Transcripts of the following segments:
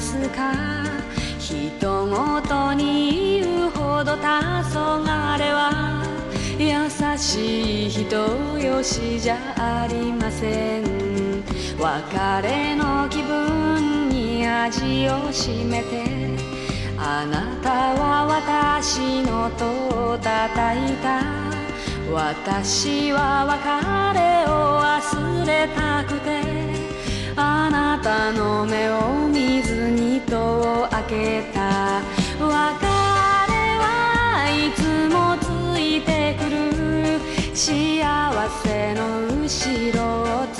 すか人ごとに言うほど黄昏は優しい人よしじゃありません別れの気分に味をしめてあなたは私の戸を叩いた私は別れを忘れたくあなたの目を見ずに戸を開けた別れはいつもついてくる幸せの後ろをつ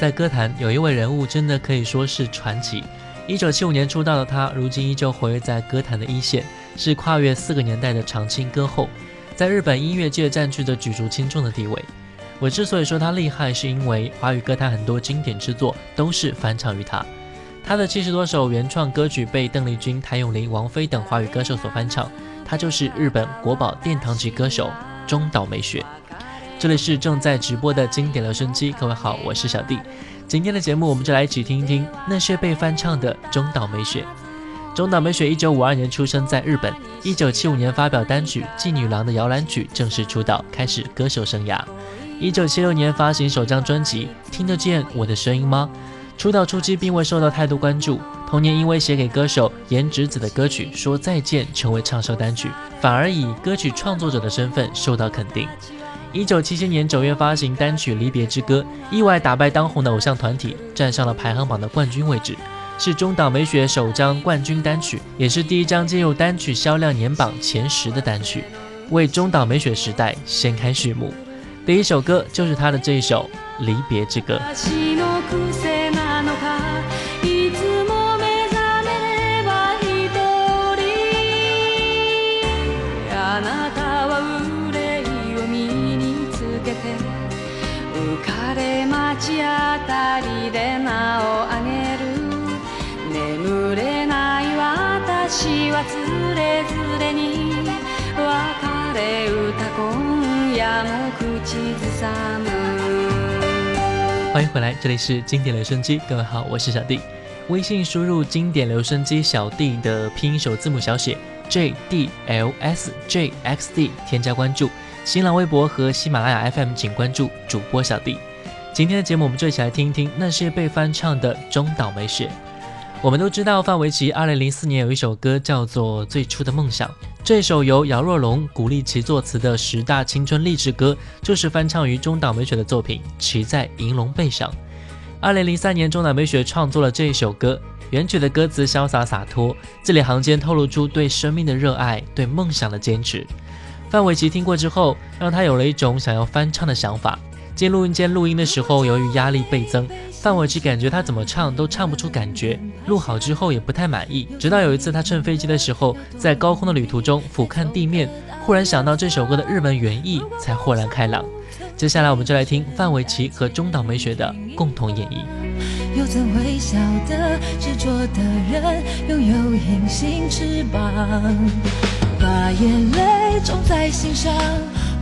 在歌坛，有一位人物真的可以说是传奇。一九七五年出道的他，如今依旧活跃在歌坛的一线，是跨越四个年代的常青歌后，在日本音乐界占据着举足轻重的地位。我之所以说他厉害，是因为华语歌坛很多经典之作都是翻唱于他。他的七十多首原创歌曲被邓丽君、谭咏麟、王菲等华语歌手所翻唱。他就是日本国宝殿堂级歌手中岛美雪。这里是正在直播的经典留声机。各位好，我是小弟。今天的节目，我们就来一起听一听那些被翻唱的中岛美雪。中岛美雪一九五二年出生在日本，一九七五年发表单曲《妓女郎的摇篮曲》，正式出道，开始歌手生涯。一九七六年发行首张专辑《听得见我的声音吗》。出道初期并未受到太多关注，同年因为写给歌手岩直子的歌曲《说再见》成为畅销单曲，反而以歌曲创作者的身份受到肯定。一九七七年九月发行单曲《离别之歌》，意外打败当红的偶像团体，站上了排行榜的冠军位置，是中岛美雪首张冠军单曲，也是第一张进入单曲销量年榜前十的单曲，为中岛美雪时代掀开序幕。第一首歌就是她的这一首《离别之歌》。待ち当たりで名をあげる眠れない私はつれづれに別れ歌今夜も口ずさむ欢迎回来，这里是经典留声机，各位好，我是小弟。微信输入“经典留声机小弟”的拼音首字母小写 J D L S J X D，添加关注。新浪微博和喜马拉雅 FM 请关注主播小弟。 今天的节目，我们就一起来听一听那些被翻唱的中岛美雪。我们都知道，范玮琪2004年有一首歌叫做《最初的梦想》，这首由姚若龙、古力奇作词的十大青春励志歌，就是翻唱于中岛美雪的作品《骑在银龙背上》。2003年，中岛美雪创作了这一首歌，原曲的歌词潇洒洒脱，字里行间透露出对生命的热爱、对梦想的坚持。范玮琪听过之后，让她有了一种想要翻唱的想法。进录音间录音的时候，由于压力倍增，范玮琪感觉她怎么唱都唱不出感觉，录好之后也不太满意。直到有一次，她乘飞机的时候，在高空的旅途中俯瞰地面，忽然想到这首歌的日文原意，才豁然开朗。接下来我们就来听范玮琪和中岛美雪的共同演绎。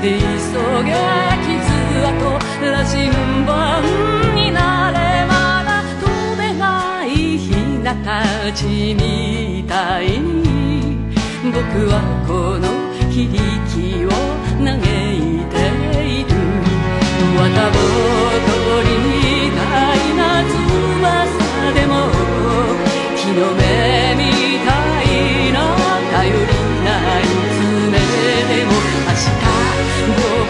で急げ傷跡羅針盤になれば、だ飛べないひなたちみたいに僕はこの響きを嘆いている綿を取りみたいな翼でも日の目見我。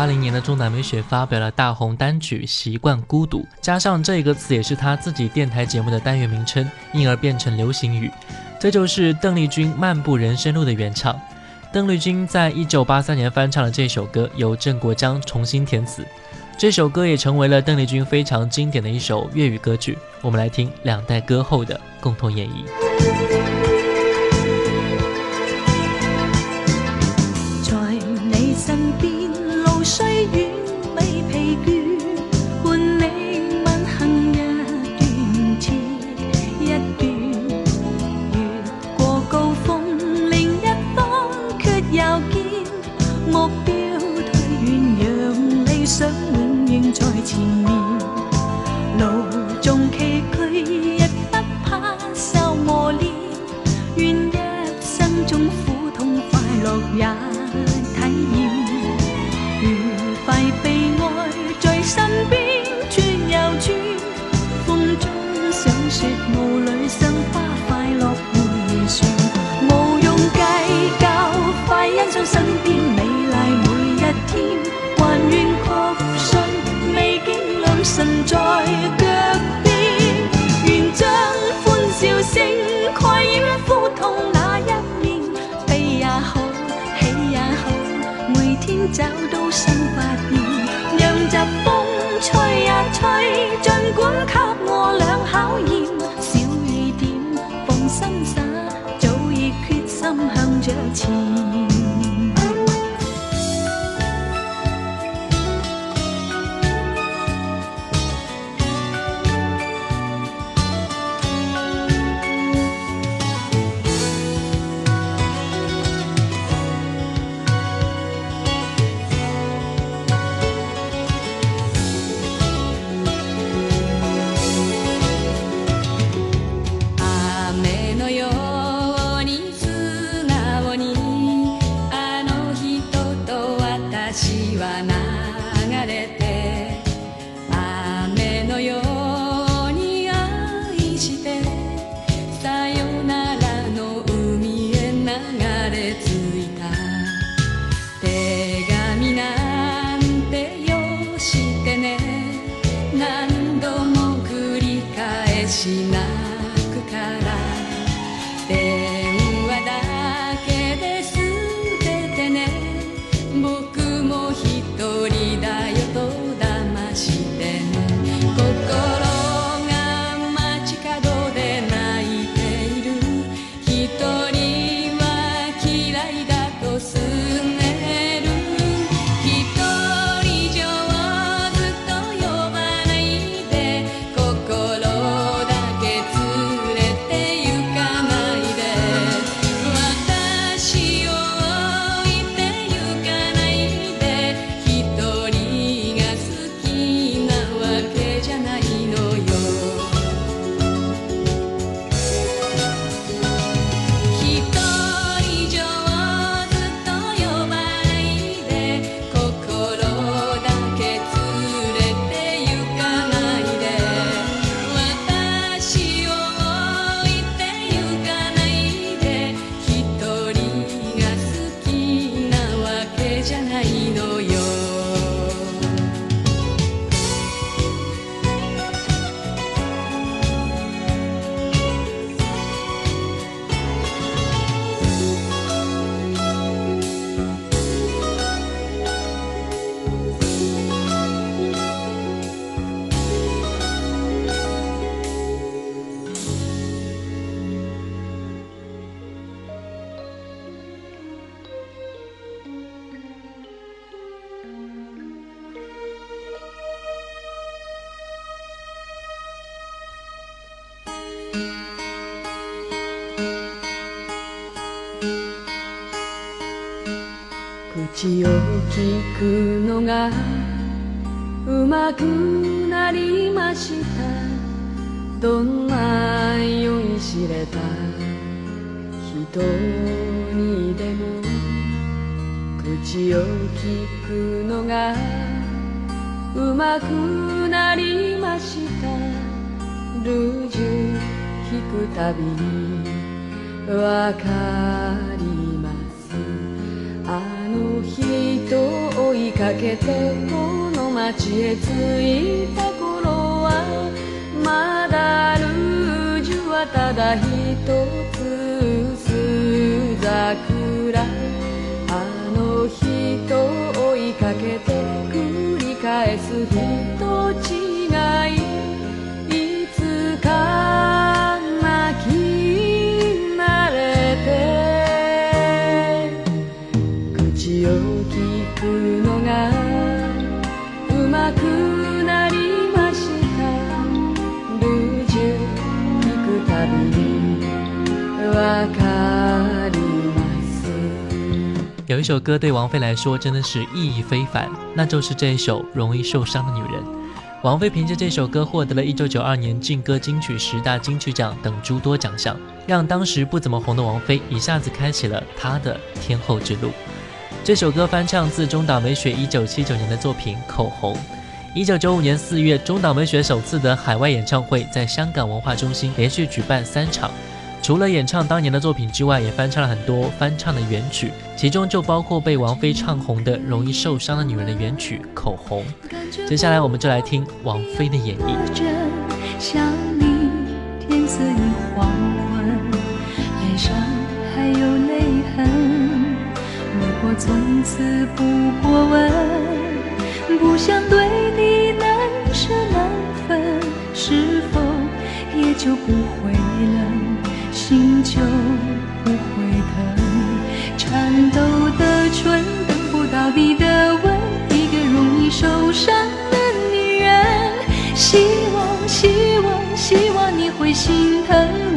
八零年的中南美雪发表了大红单曲《习惯孤独》，加上这个词也是他自己电台节目的单元名称，因而变成流行语。这就是邓丽君《漫步人生路》的原唱。邓丽君在一九八三年翻唱了这首歌，由郑国江重新填词。这首歌也成为了邓丽君非常经典的一首粤语歌曲。我们来听两代歌后的共同演绎。身边美丽每一天，还愿确信美景良神在脚边。愿将欢笑声盖掩苦痛那一面，悲也好，喜也好，每天找到新发现。让疾风吹呀吹，尽管给我俩考验，小一点，放心洒，早已决心向着前。口を聞くのがうまくなりましたどんな酔いしれた人にでも口を聞くのがうまくなりましたルージュ引くたびにわかる人を追いかけてこの街へ着いた頃はまだルージュはただ一つ薄桜あの人を追いかけて繰り返す口を聞くのがうまくなりましたルージュ聞くたびにわかります有一首歌对王菲来说真的是意义非凡，那就是这一首《容易受伤的女人》。王菲凭着这首歌获得了一九九二年劲歌金曲十大金曲奖等诸多奖项，让当时不怎么红的王菲一下子开启了她的天后之路。 这首歌翻唱自中岛美雪1979年的作品《口红》。1995年4月，中岛美雪首次的海外演唱会在香港文化中心连续举办三场，除了演唱当年的作品之外，也翻唱了很多翻唱的原曲，其中就包括被王菲唱红的《容易受伤的女人》的原曲《口红》。接下来我们就来听王菲的演绎。我从此不过问，不想对你难舍难分，是否也就不会冷，心就不会疼。颤抖的唇，等不到你的吻，一个容易受伤的女人，希望，希望，希望你会心疼。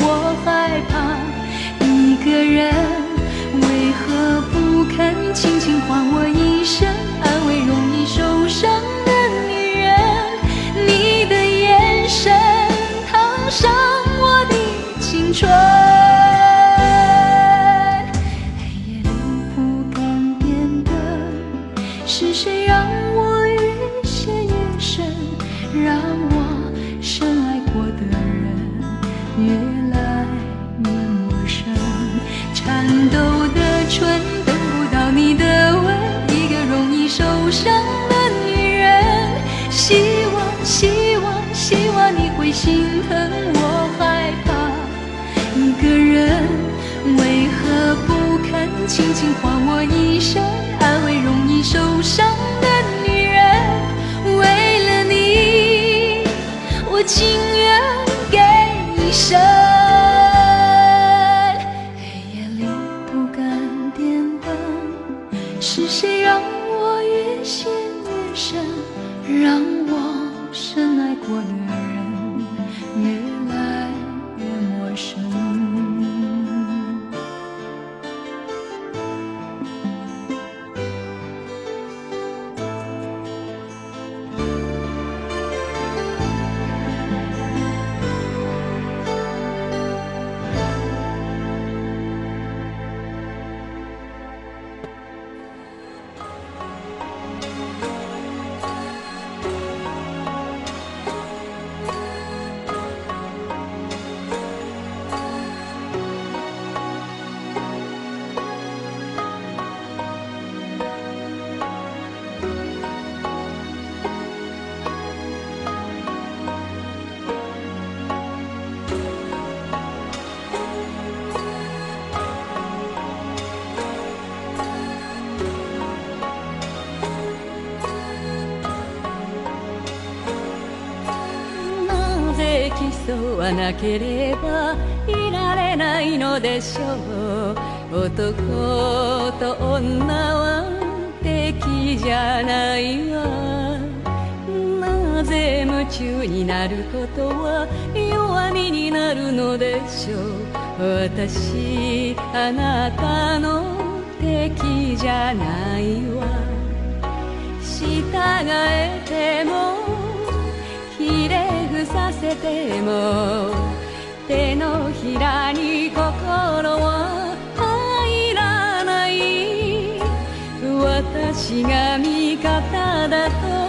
はなければいられないのでしょう男と女は敵じゃないわなぜ夢中になることは弱みになるのでしょう私あなたの敵じゃないわ従えてもさせても手のひらに心は入らない私が味方だと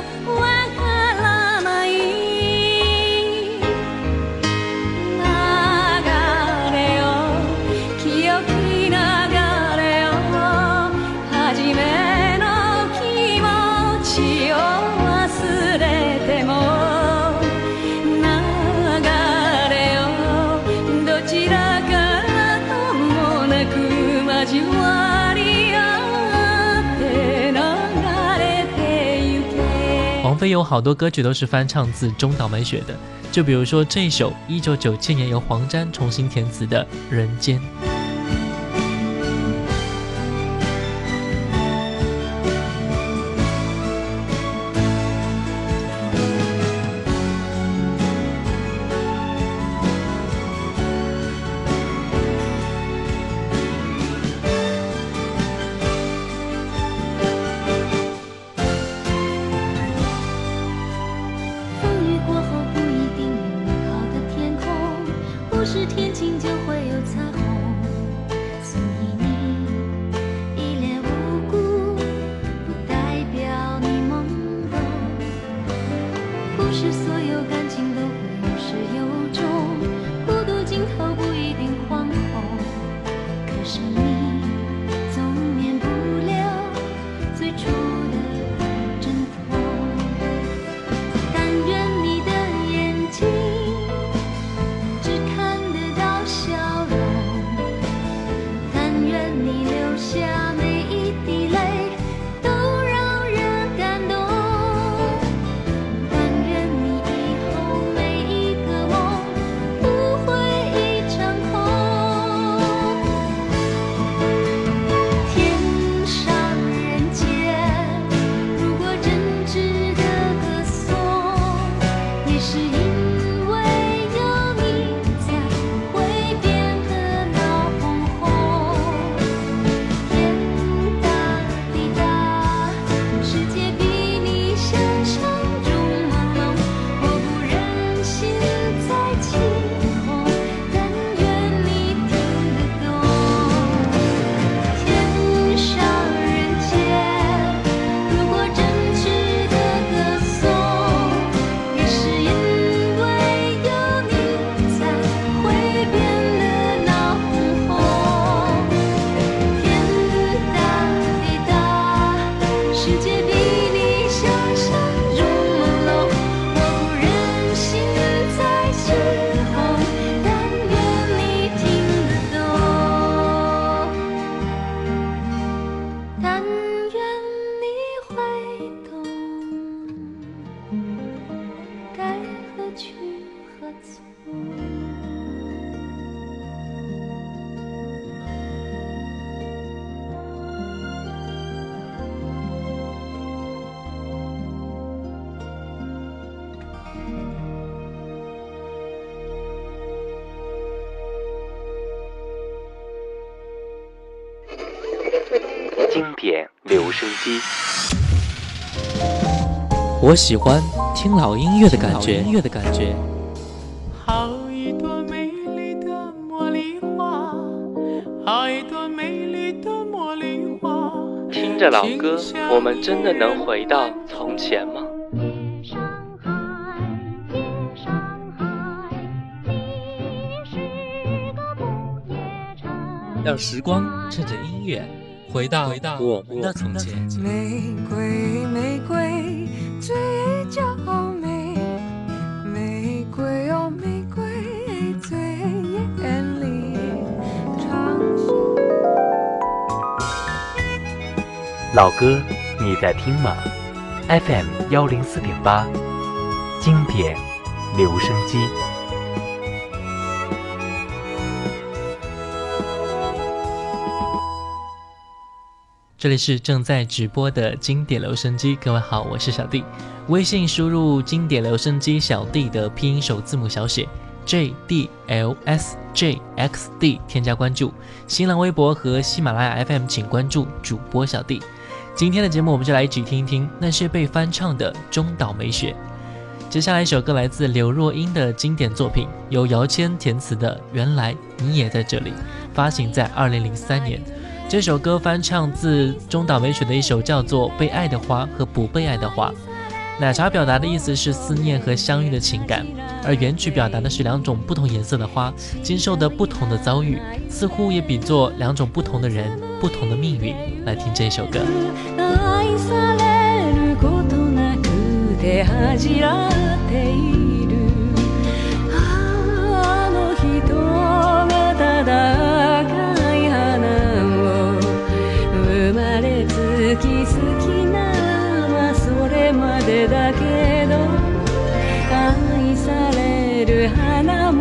有好多歌曲都是翻唱自中岛美雪的，就比如说这首一九九七年由黄沾重新填词的《人间》。我喜欢听老音乐的感觉。老音乐的感觉。听着老歌，我们真的能回到从前吗？让时光趁着音乐，回到我们的从前。最娇美玫瑰哦玫瑰最艳丽老歌你在听吗 fm 幺零四点八经典留声机这里是正在直播的经典留声机，各位好，我是小弟。微信输入“经典留声机小弟”的拼音首字母小写 j d l s j x d 添加关注。新浪微博和喜马拉雅 FM 请关注主播小弟。今天的节目我们就来一起听一听那些被翻唱的中岛美雪。接下来一首歌来自刘若英的经典作品，由姚谦填词的《原来你也在这里》，发行在二零零三年。这首歌翻唱自中岛美雪的一首，叫做《被爱的花》和《不被爱的花》。奶茶表达的意思是思念和相遇的情感，而原曲表达的是两种不同颜色的花，经受的不同的遭遇，似乎也比作两种不同的人，不同的命运。来听这首歌。好き好きなはそれまでだけど愛される花は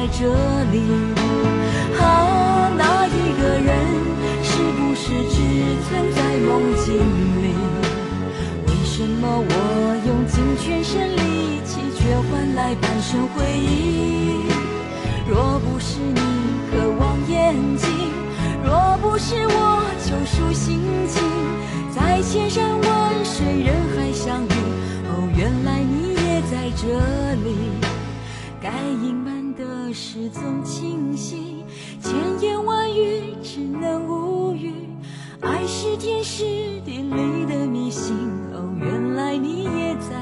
在这里，啊，那一个人是不是只存在梦境里？为什么我用尽全身力气，却换来半生回忆？若不是你渴望眼睛，若不是我救赎心情，在千山万水人海相遇，哦，原来你也在这里。我始终清晰，千言万语只能无语。爱是天时地利的迷信，哦，原来你也在。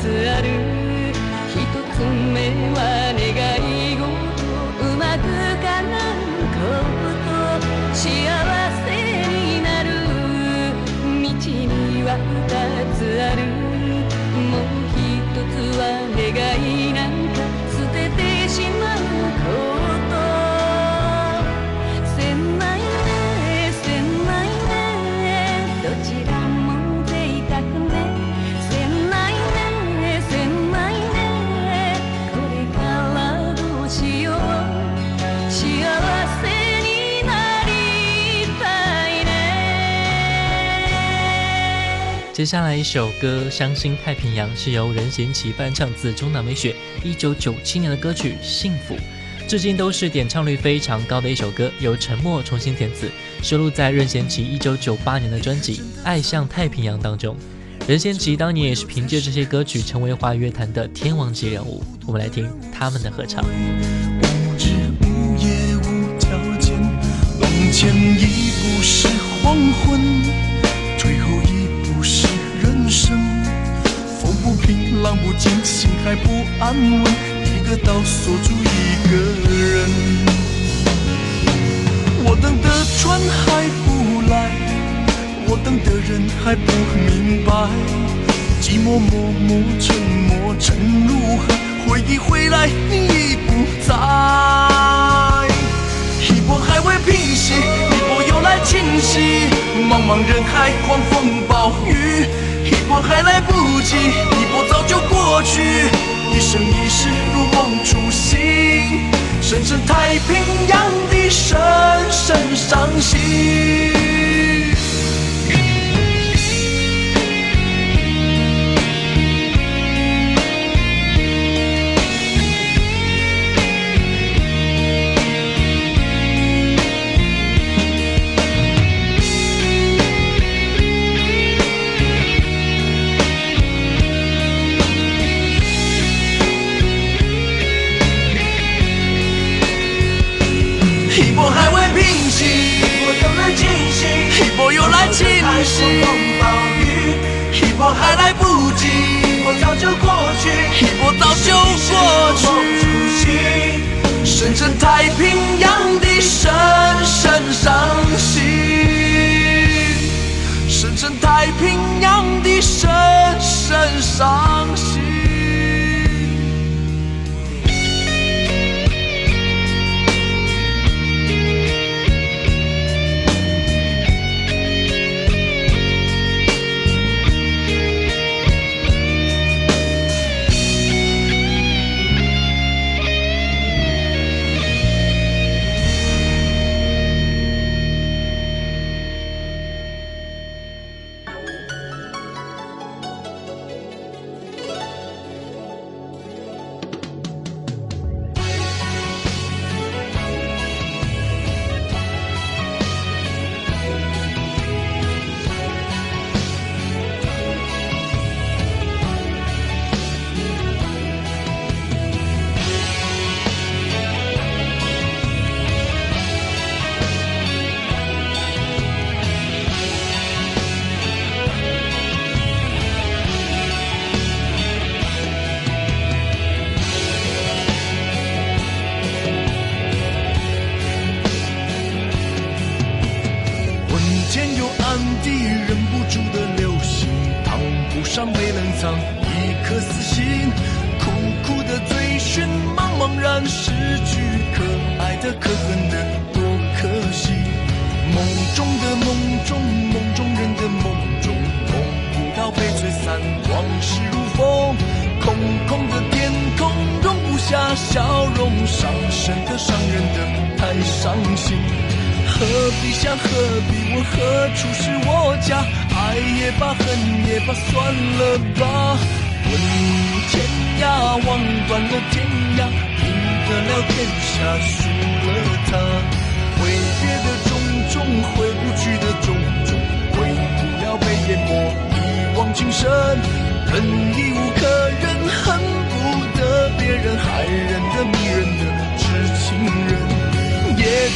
つある 接下来一首歌《伤心太平洋》是由任贤齐翻唱自中岛美雪一九九七年的歌曲《幸福》，至今都是点唱率非常高的一首歌。由陈默重新填词，收录在任贤齐一九九八年的专辑《爱像太平洋》当中。任贤齐当年也是凭借这些歌曲成为华语乐坛的天王级人物。我们来听他们的合唱。浪不静，心还不安稳，一个岛锁住一个人。我等的船还不来，我等的人还不明白。寂寞默默沉默沉入海，回忆回来，你已不在。一波还未平息，一波又来侵袭，茫茫人海，狂风暴雨。一波还来不及，一波早就过去，一生一世如梦初醒，深深太平洋的深深伤心。早就过去，深深太平洋的深深伤心，深深太平洋的深深伤心。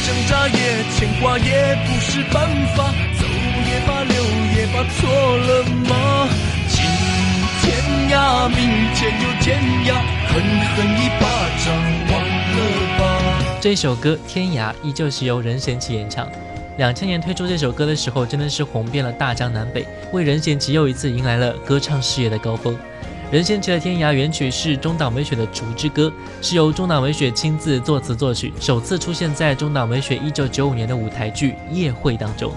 挣扎也牵挂也不是办法走也罢留也罢错了吗今天涯明天又天涯狠狠一巴掌忘了吧这首歌天涯依旧是由任贤齐演唱两千年推出这首歌的时候真的是红遍了大江南北为任贤齐又一次迎来了歌唱事业的高峰任贤齐的《天涯》原曲是中岛美雪的《竹之歌》，是由中岛美雪亲自作词作曲，首次出现在中岛美雪1995年的舞台剧《夜会》当中。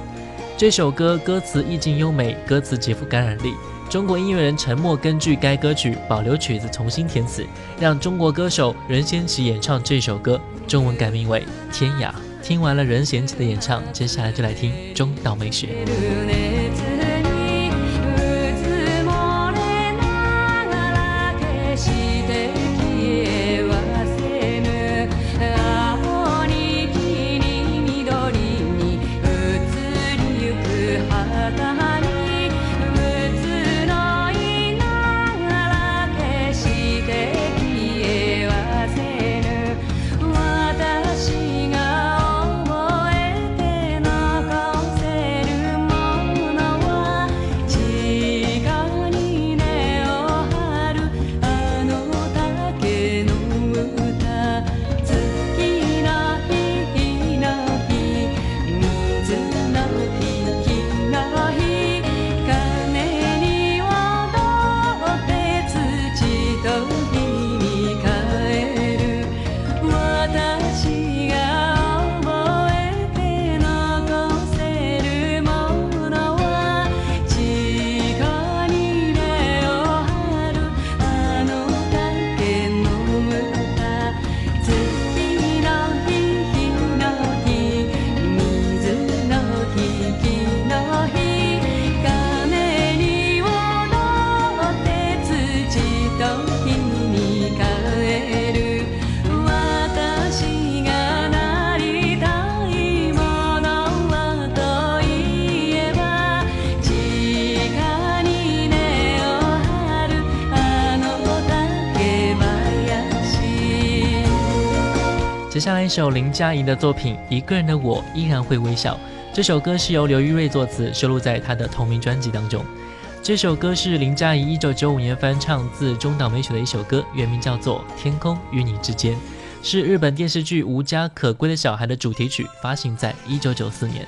这首歌歌词意境优美，歌词极富感染力。中国音乐人陈默根据该歌曲保留曲子重新填词，让中国歌手任贤齐演唱这首歌，中文改名为《天涯》。听完了任贤齐的演唱，接下来就来听中岛美雪。一首林嘉怡的作品《一个人的我依然会微笑》，这首歌是由刘玉瑞作词，收录在他的同名专辑当中。这首歌是林嘉怡1995年翻唱自中岛美雪的一首歌，原名叫做《天空与你之间》，是日本电视剧《无家可归的小孩》的主题曲，发行在1994年。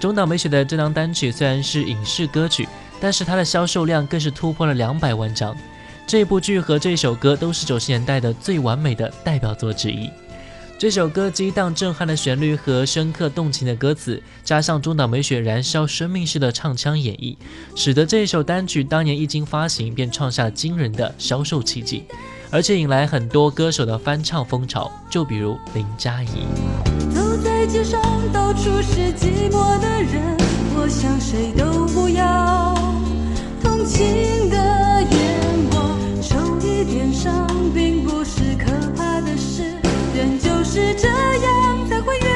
中岛美雪的这张单曲虽然是影视歌曲，但是它的销售量更是突破了两百万张。这部剧和这首歌都是90年代的最完美的代表作之一。这首歌激荡震撼的旋律和深刻动情的歌词，加上中岛美雪燃烧生命式的唱腔演绎，使得这一首单曲当年一经发行便创下了惊人的销售奇迹，而且引来很多歌手的翻唱风潮，就比如林佳怡。走在街上，到处是是寂寞的的人，我想谁都不不要同情眼光，受一点伤并可。是这样才会。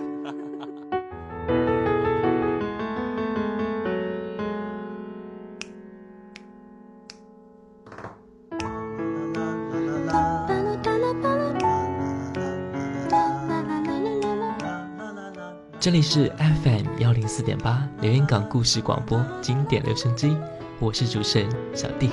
这里是 FM 幺零四点八连云港故事广播经典留声机，我是主持人小弟。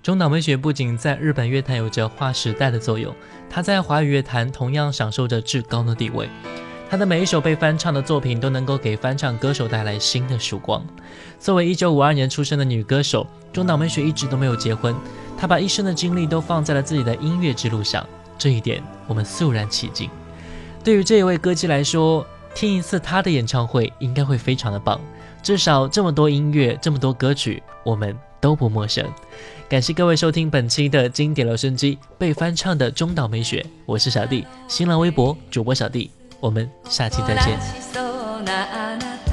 中岛美雪不仅在日本乐坛有着划时代的作用，她在华语乐坛同样享受着至高的地位。她的每一首被翻唱的作品都能够给翻唱歌手带来新的曙光。作为一九五二年出生的女歌手，中岛美雪一直都没有结婚，她把一生的精力都放在了自己的音乐之路上，这一点我们肃然起敬。对于这一位歌姬来说，听一次她的演唱会应该会非常的棒。至少这么多音乐，这么多歌曲，我们都不陌生。感谢各位收听本期的《经典留声机被翻唱的中岛美雪》，我是小弟，新浪微博主播小弟。我们下期再见。